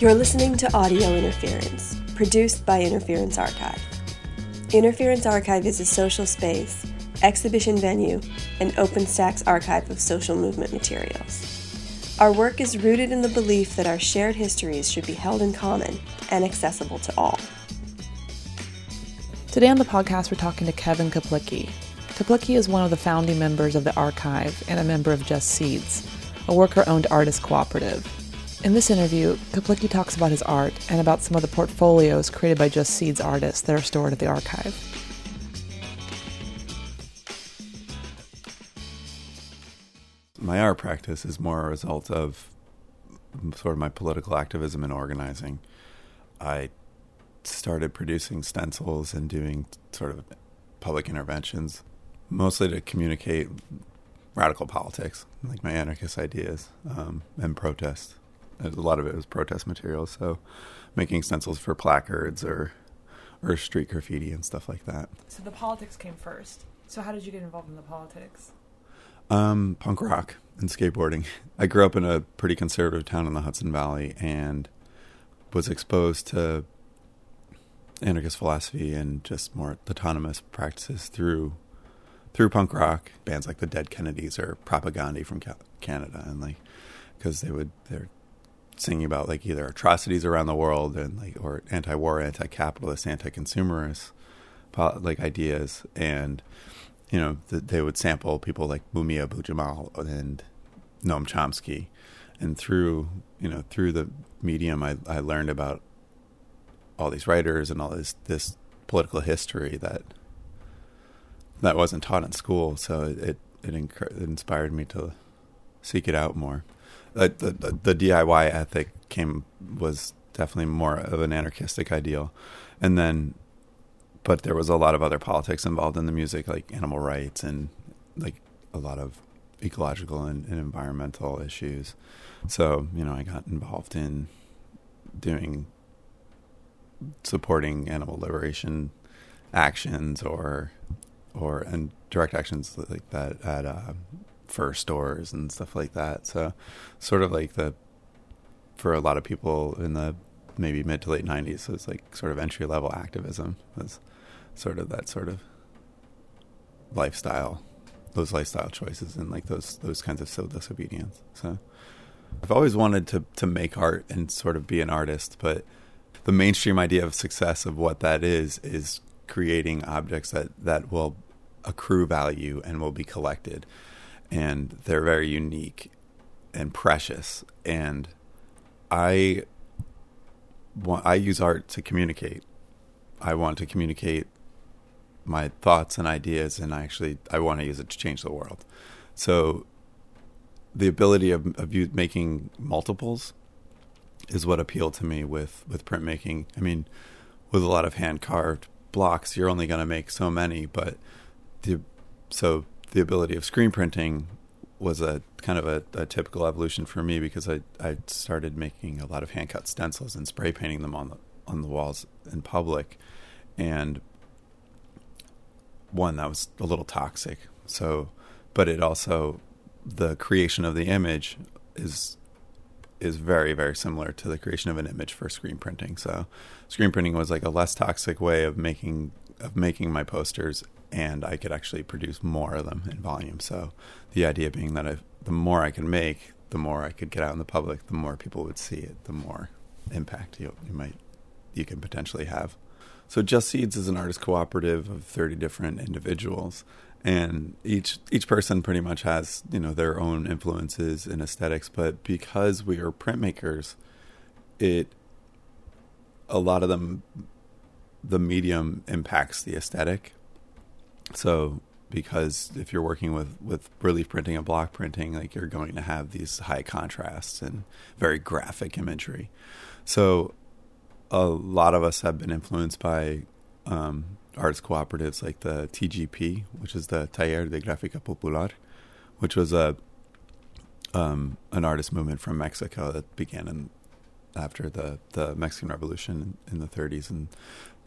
You're listening to Audio Interference, produced by Interference Archive. Interference Archive is a social space, exhibition venue, and open stacks archive of social movement materials. Our work is rooted in the belief that our shared histories should be held in common and accessible to all. Today on the podcast, we're talking to Kevin Caplicki. Caplicki is one of the founding members of the archive and a member of Justseeds, a worker owned artist cooperative. In this interview, Caplicki talks about his art and about some of the portfolios created by Justseeds artists that are stored at the archive. My art practice is more a result of sort of my political activism and organizing. I started producing stencils and doing sort of public interventions, mostly to communicate radical politics, like my anarchist ideas um, and protest a lot of it was protest material. So making stencils for placards or or street graffiti and stuff like that. So the politics came first. So how did you get involved in the politics? Um, punk rock and skateboarding. I grew up in a pretty conservative town in the Hudson Valley and was exposed to anarchist philosophy and just more autonomous practices through through punk rock bands like the Dead Kennedys or Propagandhi from Canada and like because they would they're singing about like either atrocities around the world and like or anti-war, anti-capitalist, anti-consumerist like ideas, and you know th- they would sample people like Mumia Abu-Jamal and Noam Chomsky, and through you know through the medium, I, I learned about all these writers and all this this political history that that wasn't taught in school. So it it, it, inspired me to seek it out more the, the, the DIY ethic came was definitely more of an anarchistic ideal, and then, but there was a lot of other politics involved in the music, like animal rights and like a lot of ecological and, and environmental issues. So you know, I got involved in doing supporting animal liberation actions or or and direct actions like that at uh, fur stores and stuff like that. So, sort of like the for a lot of people in the maybe mid to late '90s, it was like sort of entry level activism was sort of that sort of lifestyle, those lifestyle choices, and like those those kinds of civil disobedience. So, I've always wanted to to make art and sort of be an artist, but the mainstream idea of success of what that is is creating objects that that will accrue value and will be collected and they're very unique and precious. And I want, I use art to communicate. I want to communicate my thoughts and ideas, and I actually I want to use it to change the world. So the ability of, of you making multiples is what appealed to me with with printmaking. I mean, with a lot of hand carved blocks, you're only going to make so many, but the so the ability of screen printing was a kind of a, a, typical evolution for me because I, I started making a lot of hand cut stencils and spray painting them on the on the walls in public, and one that was a little toxic. So, but it also the creation of the image is is very very similar to the creation of an image for screen printing. So, screen printing was like a less toxic way of making of making my posters and I could actually produce more of them in volume. So the idea being that if, the more I can make, the more I could get out in the public, the more people would see it, the more impact you, you might you can potentially have. So Justseeds is an artist cooperative of 30 different individuals and each each person pretty much has, you know, their own influences and aesthetics, but because we are printmakers, it a lot of them the medium impacts the aesthetic. So because if you're working with with relief printing and block printing like you're going to have these high contrasts and very graphic imagery. So a lot of us have been influenced by um, arts cooperatives like the TGP which is the Taller de Gráfica Popular which was a um, an artist movement from Mexico that began in after the the Mexican Revolution in the 30s and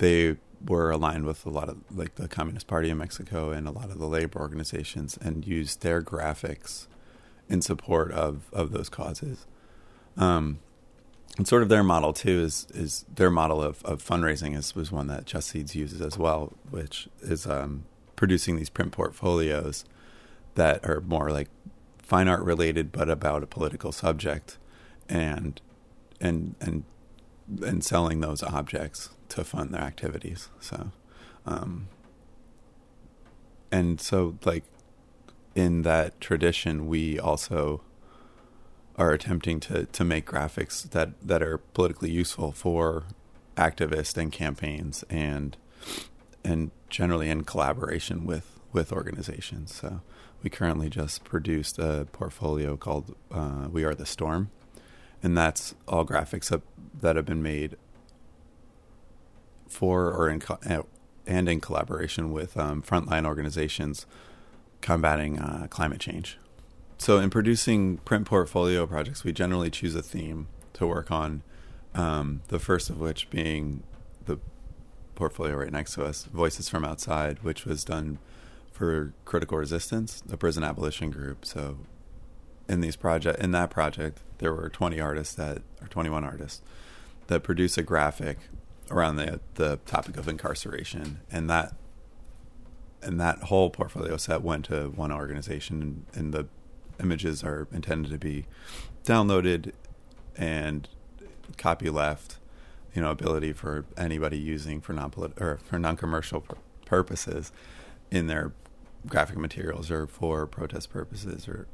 they were aligned with a lot of like the Communist Party in Mexico and a lot of the labor organizations and used their graphics in support of of those causes. Um, and sort of their model too is is their model of, of fundraising is was one that Justseeds uses as well, which is um, producing these print portfolios that are more like fine art related, but about a political subject, and and and and selling those objects to fund their activities. So, um, and so like in that tradition, we also are attempting to to make graphics that that are politically useful for activists and campaigns and and generally in collaboration with with organizations. So we currently just produced a portfolio called uh, "We Are the Storm," and that's all graphics that, that have been made for or in co- uh, and in collaboration with um, frontline organizations combating uh, climate change. So, in producing print portfolio projects, we generally choose a theme to work on. Um, the first of which being the portfolio right next to us, Voices from Outside, which was done for Critical Resistance, a prison abolition group. So, in these project, in that project, there were 20 artists that, or 21 artists, that produce a graphic around the the topic of incarceration, and that and that whole portfolio set went to one organization, and, and the images are intended to be downloaded and copy left, you know, ability for anybody using for non or for non commercial purposes in their graphic materials or for protest purposes or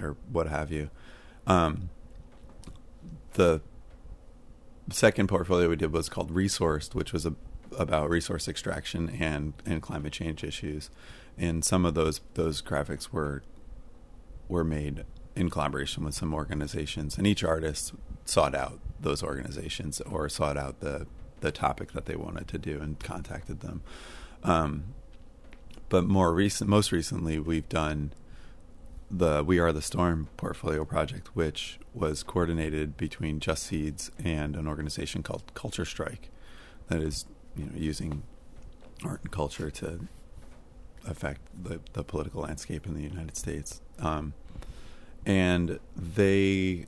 or what have you. Um, the second portfolio we did was called Resourced, which was a, about resource extraction and and climate change issues, and some of those those graphics were were made in collaboration with some organizations, and each artist sought out those organizations or sought out the the topic that they wanted to do and contacted them. Um, but more recent, most recently, we've done the We Are the Storm portfolio project, which was coordinated between Justseeds and an organization called Culture Strike, that is, you know, using art and culture to affect the, the political landscape in the United States. Um, and they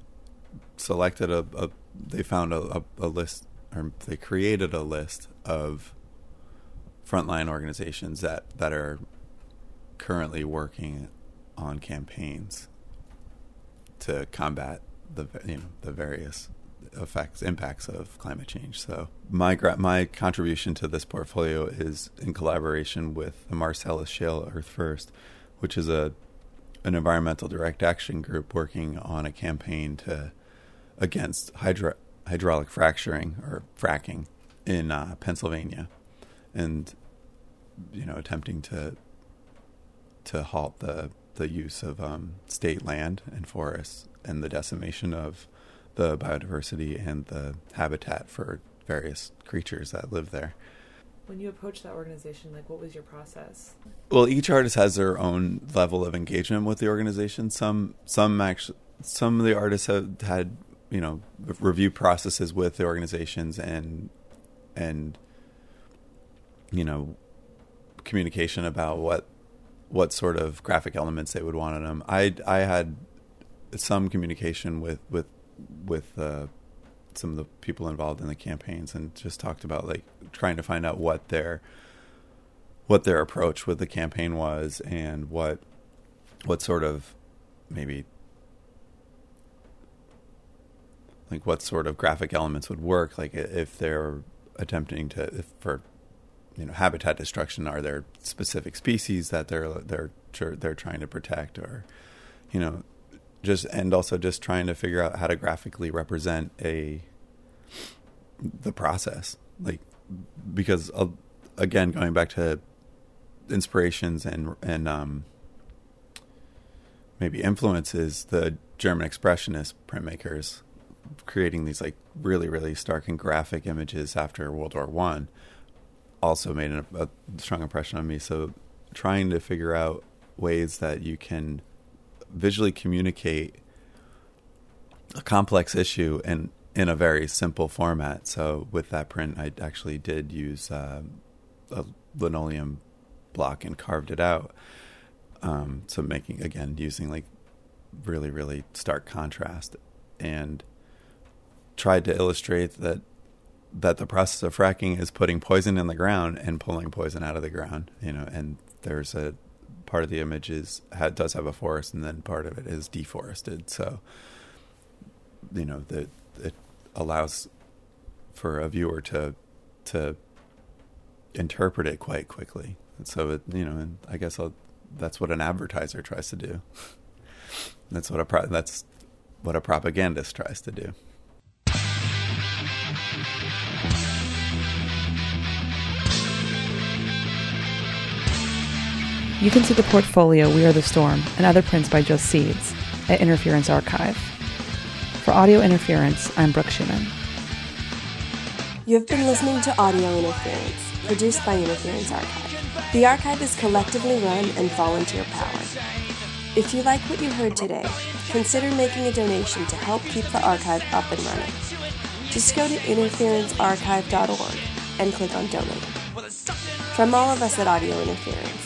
selected a, a they found a, a, list or they created a list of frontline organizations that, that are currently working on campaigns to combat the you know the various effects impacts of climate change. So my my contribution to this portfolio is in collaboration with the Marcellus Shale Earth First, which is a an environmental direct action group working on a campaign to against hydro, hydraulic fracturing or fracking in uh, Pennsylvania, and you know attempting to to halt the the use of um, state land and forests and the decimation of the biodiversity and the habitat for various creatures that live there. When you approached that organization, like what was your process? Well, each artist has their own level of engagement with the organization. Some some actually some of the artists have had you know review processes with the organizations and and you know communication about what what sort of graphic elements they would want in them. I I had some communication with with with uh, some of the people involved in the campaigns and just talked about like trying to find out what their what their approach with the campaign was and what what sort of maybe like what sort of graphic elements would work like if they're attempting to if for you know habitat destruction are there specific species that they're they're they're trying to protect or you know just and also just trying to figure out how to graphically represent a the process like because uh, again going back to inspirations and and um, maybe influences the German expressionist printmakers creating these like really really stark and graphic images after World War One also made a, a strong impression on me so trying to figure out ways that you can visually communicate a complex issue in in a very simple format. So with that print, I actually did use uh, a linoleum block and carved it out. Um, so making again using like really really stark contrast and tried to illustrate that that the process of fracking is putting poison in the ground and pulling poison out of the ground. You know, and there's a part of the image is does have a forest, and then part of it is deforested. So, you know, that it allows for a viewer to to interpret it quite quickly. And so, it, you know, and I guess I'll, that's what an advertiser tries to do. that's what a pro- that's what a propagandist tries to do. You can see the portfolio We Are the Storm and other prints by Justseeds at Interference Archive. For Audio Interference, I'm Brooke Schumann. You have been listening to Audio Interference, produced by Interference Archive. The archive is collectively run and volunteer powered. If you like what you heard today, consider making a donation to help keep the archive up and running. Just go to interferencearchive.org and click on donate. From all of us at Audio Interference,